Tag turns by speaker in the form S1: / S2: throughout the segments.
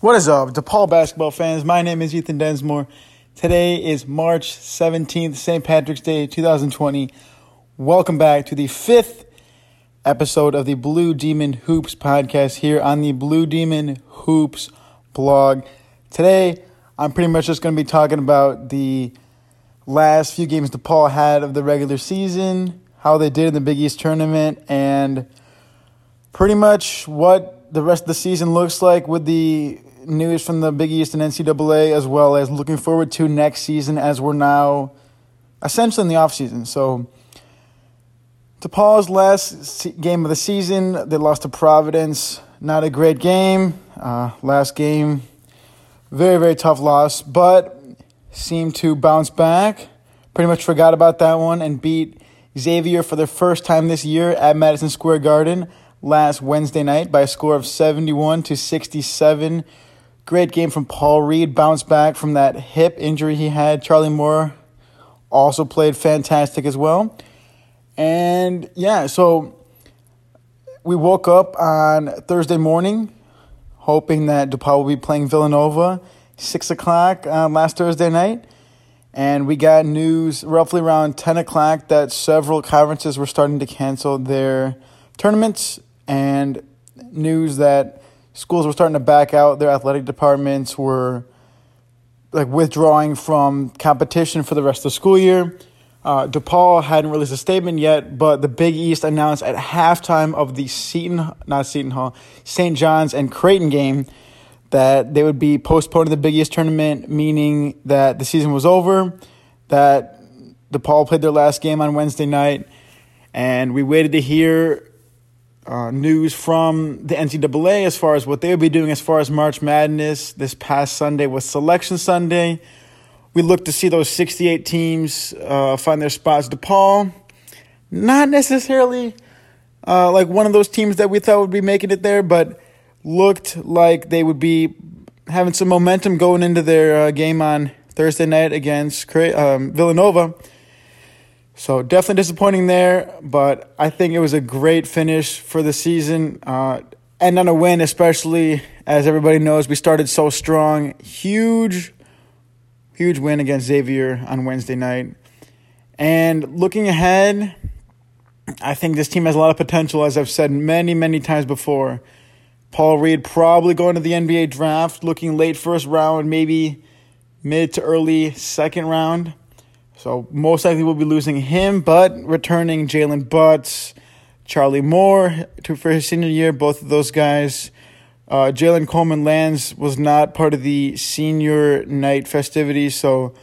S1: What is up, DePaul basketball fans? My name is Ethan Densmore. Today is March 17th, St. Patrick's Day 2020. Welcome back to the fifth episode of the Blue Demon Hoops podcast here on the Blue Demon Hoops blog. Today, I'm pretty much just going to be talking about the last few games DePaul had of the regular season, how they did in the Big East tournament, and pretty much what the rest of the season looks like with the news from the Big East and NCAA, as well as looking forward to next season as we're now essentially in the offseason. So, DePaul's last game of the season, they lost to Providence. Not a great game. Uh, last game, very, very tough loss, but seemed to bounce back. Pretty much forgot about that one and beat Xavier for the first time this year at Madison Square Garden last Wednesday night by a score of 71 to 67 Great game from Paul Reed. Bounced back from that hip injury he had. Charlie Moore also played fantastic as well. And yeah, so we woke up on Thursday morning hoping that DePaul will be playing Villanova 6 o'clock uh, last Thursday night. And we got news roughly around 10 o'clock that several conferences were starting to cancel their tournaments, and news that schools were starting to back out. Their athletic departments were like withdrawing from competition for the rest of the school year. Uh, DePaul hadn't released a statement yet, but the Big East announced at halftime of the Seton, not Seton Hall, St. John's and Creighton game that they would be postponing the Big East tournament, meaning that the season was over, that DePaul played their last game on Wednesday night, and we waited to hear uh, news from the NCAA as far as what they would be doing as far as March Madness. This past Sunday was Selection Sunday. We looked to see those 68 teams uh, find their spots. DePaul, not necessarily uh, like one of those teams that we thought would be making it there, but looked like they would be having some momentum going into their uh, game on Thursday night against um, Villanova. So definitely disappointing there, but I think it was a great finish for the season. Uh, and on a win, especially as everybody knows, we started so strong. Huge, huge win against Xavier on Wednesday night. And looking ahead, I think this team has a lot of potential, as I've said many, many times before. Paul Reed probably going to the NBA draft, looking late first round, maybe mid to early second round. So most likely we'll be losing him, but returning Jaylen Butz, Charlie Moore to, for his senior year. Both of those guys. Uh, Jalen Coleman Lands was not part of the senior night festivities, so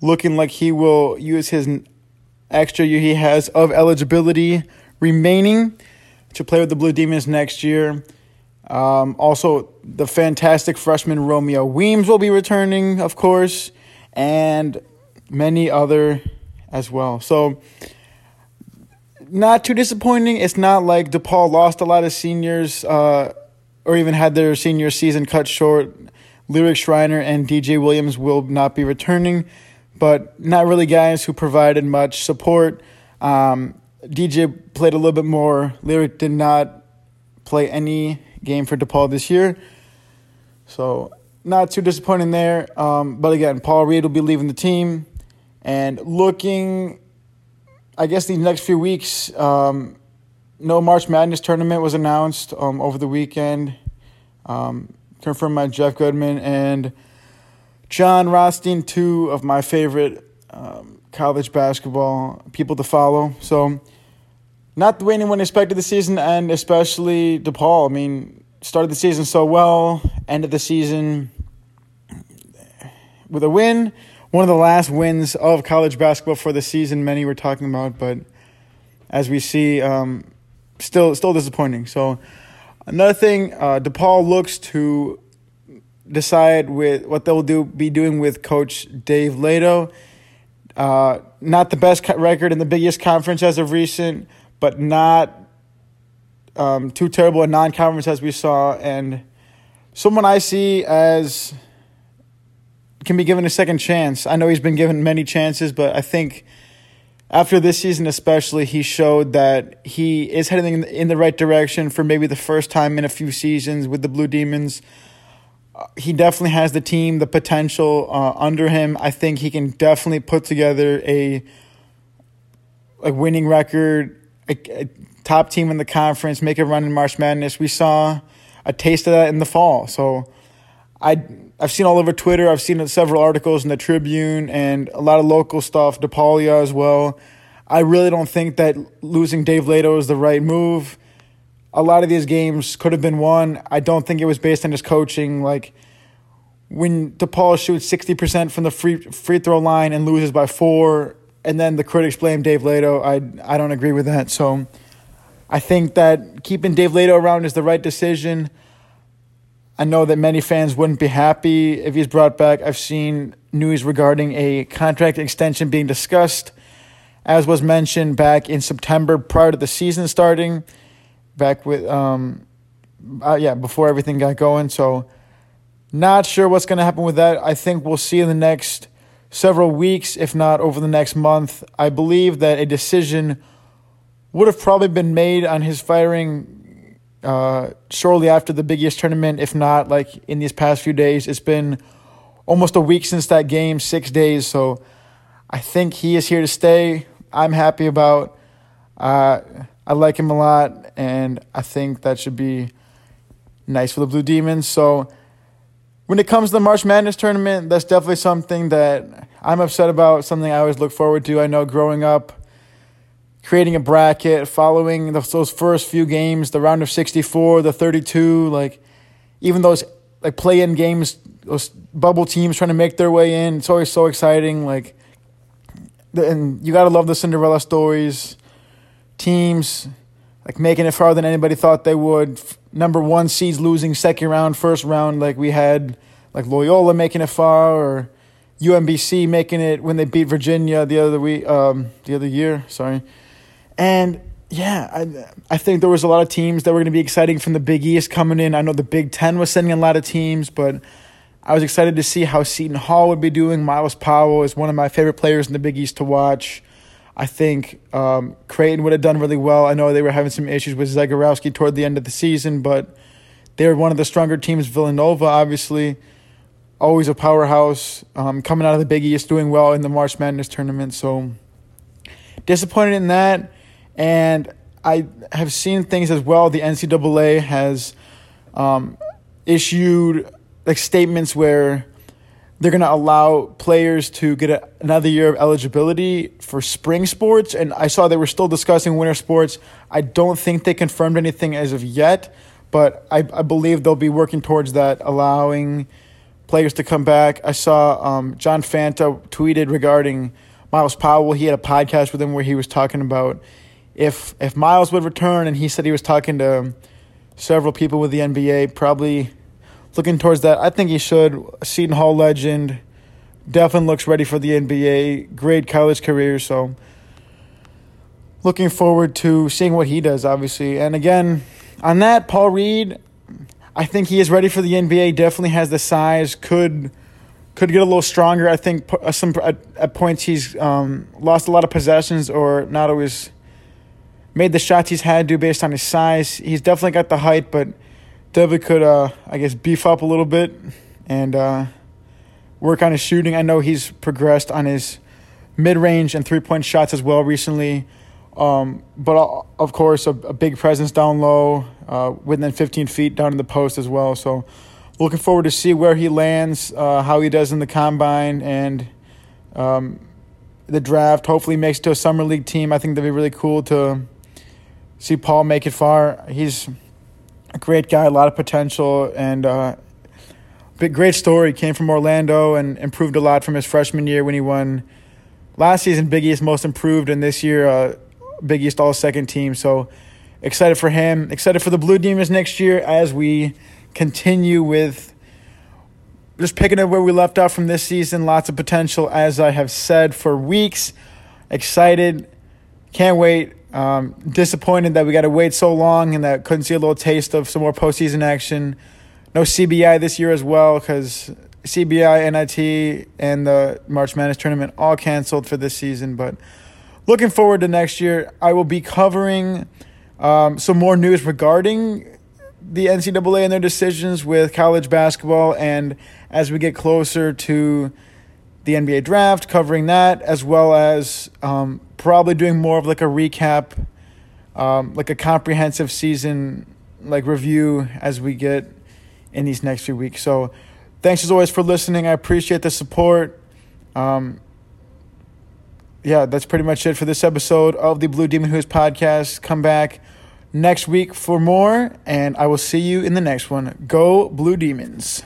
S1: looking like he will use his extra year he has of eligibility remaining to play with the Blue Demons next year. Um, also, the fantastic freshman Romeo Weems will be returning, of course, and many other as well. So not too disappointing. It's not like DePaul lost a lot of seniors uh, or even had their senior season cut short. Lyric Schreiner and DJ Williams will not be returning, but not really guys who provided much support. Um, DJ played a little bit more. Lyric did not play any game for DePaul this year. So, not too disappointing there. Um, but again, Paul Reed will be leaving the team. And looking, I guess these next few weeks, um, no March Madness tournament was announced um, over the weekend, um, confirmed by Jeff Goodman and Jon Rothstein, two of my favorite um, college basketball people to follow. So, not the way anyone expected the season, and especially DePaul. I mean, started the season so well, ended the season with a win one of the last wins of college basketball for the season. Many were talking about, but as we see, um, still still disappointing. So another thing, uh, DePaul looks to decide with what they'll do be doing with Coach Dave Leitao. Uh, not the best record in the Big East Conference as of recent, but not um, too terrible in non-conference as we saw, and someone I see as can be given a second chance. I know he's been given many chances, but I think after this season especially, he showed that he is heading in the right direction for maybe the first time in a few seasons with the Blue Demons. he definitely has the team, the potential uh, under him. I think he can definitely put together a a winning record, a, a top team in the conference, make a run in March Madness. We saw a taste of that in the fall. So I I've seen all over Twitter. I've seen several articles in the Tribune and a lot of local stuff, DePaulia as well. I really don't think that losing Dave Leitao is the right move a lot of these games could have been won. I don't think it was based on his coaching. Like when DePaul shoots sixty percent from the free free throw line and loses by four, and then the critics blame Dave Leitao. I I don't agree with that. So I think that keeping Dave Leitao around is the right decision. I know that many fans wouldn't be happy if he's brought back. I've seen news regarding a contract extension being discussed, as was mentioned back in September prior to the season starting back with um, uh, yeah before everything got going. So not sure what's going to happen with that. I think we'll see in the next several weeks, if not over the next month. I believe that a decision would have probably been made on his firing uh, shortly after the Big East tournament, if not like in these past few days. It's been almost a week since that game, six days. So I think he is here to stay. I'm happy about. Uh, I like him a lot, and I think that should be nice for the Blue Demons. So, when it comes to the March Madness tournament, that's definitely something that I'm upset about, something I always look forward to. I know growing up, creating a bracket, following those first few games, the round of 64, the 32, like even those like play in games, those bubble teams trying to make their way in, it's always so exciting. Like, and you got to love the Cinderella stories teams like making it farther than anybody thought they would. Number one seeds losing second round, first round, like we had like Loyola making it far or UMBC making it when they beat Virginia the other week, um, the other year. Sorry, and yeah, I I think there was a lot of teams that were going to be exciting from the Big East coming in. I know the Big Ten was sending a lot of teams, but I was excited to see how Seton Hall would be doing. Myles Powell is one of my favorite players in the Big East to watch. I think um, Creighton would have done really well. I know they were having some issues with Zegarowski toward the end of the season, but they were one of the stronger teams. Villanova, obviously, always a powerhouse, um, coming out of the Big East, doing well in the March Madness tournament. So disappointed in that. And I have seen things as well. The NCAA has um, issued like statements where they're going to allow players to get a, another year of eligibility for spring sports. And I saw they were still discussing winter sports. I don't think they confirmed anything as of yet, but I, I believe they'll be working towards that, allowing players to come back. I saw um, John Fanta tweeted regarding Myles Powell. He had a podcast with him where he was talking about if if Myles would return, and he said he was talking to several people with the NBA, probably looking towards that. I think he should. Seton Hall legend. Definitely looks ready for the NBA. Great college career. So looking forward to seeing what he does, obviously. And again, on that, Paul Reed, I think he is ready for the NBA. Definitely has the size. Could could get a little stronger. I think uh, some at, at points he's um, lost a lot of possessions or not always made the shots he's had to based on his size. He's definitely got the height, but Definitely could, uh, I guess, beef up a little bit and uh, work on his shooting. I know he's progressed on his mid range and three point shots as well recently. Um, but uh, of course, a, a, big presence down low, uh, within 15 feet down in the post as well. So, looking forward to see where he lands, uh, how he does in the combine, and um, the draft. Hopefully, makes it to a summer league team. I think that'd be really cool to see Paul make it far. He's a great guy, a lot of potential, and uh, great story. Came from Orlando and improved a lot from his freshman year when he won last season Big East Most Improved, and this year uh, Big East All Second Team. So excited for him. Excited for the Blue Demons next year as we continue with just picking up where we left off from this season. Lots of potential, as I have said for weeks. Excited. Can't wait. Um, disappointed that we got to wait so long and that couldn't see a little taste of some more postseason action. No CBI this year as well because CBI, NIT, and the March Madness tournament all canceled for this season. But looking forward to next year, I will be covering um, some more news regarding the NCAA and their decisions with college basketball, and as we get closer to the NBA draft, covering that, as well as um, probably doing more of like a recap, um, like a comprehensive season like review as we get in these next few weeks. So, thanks as always for listening. I appreciate the support. Um, yeah, that's pretty much it for this episode of the Blue Demon Hoops podcast. Come back next week for more, and I will see you in the next one. Go Blue Demons.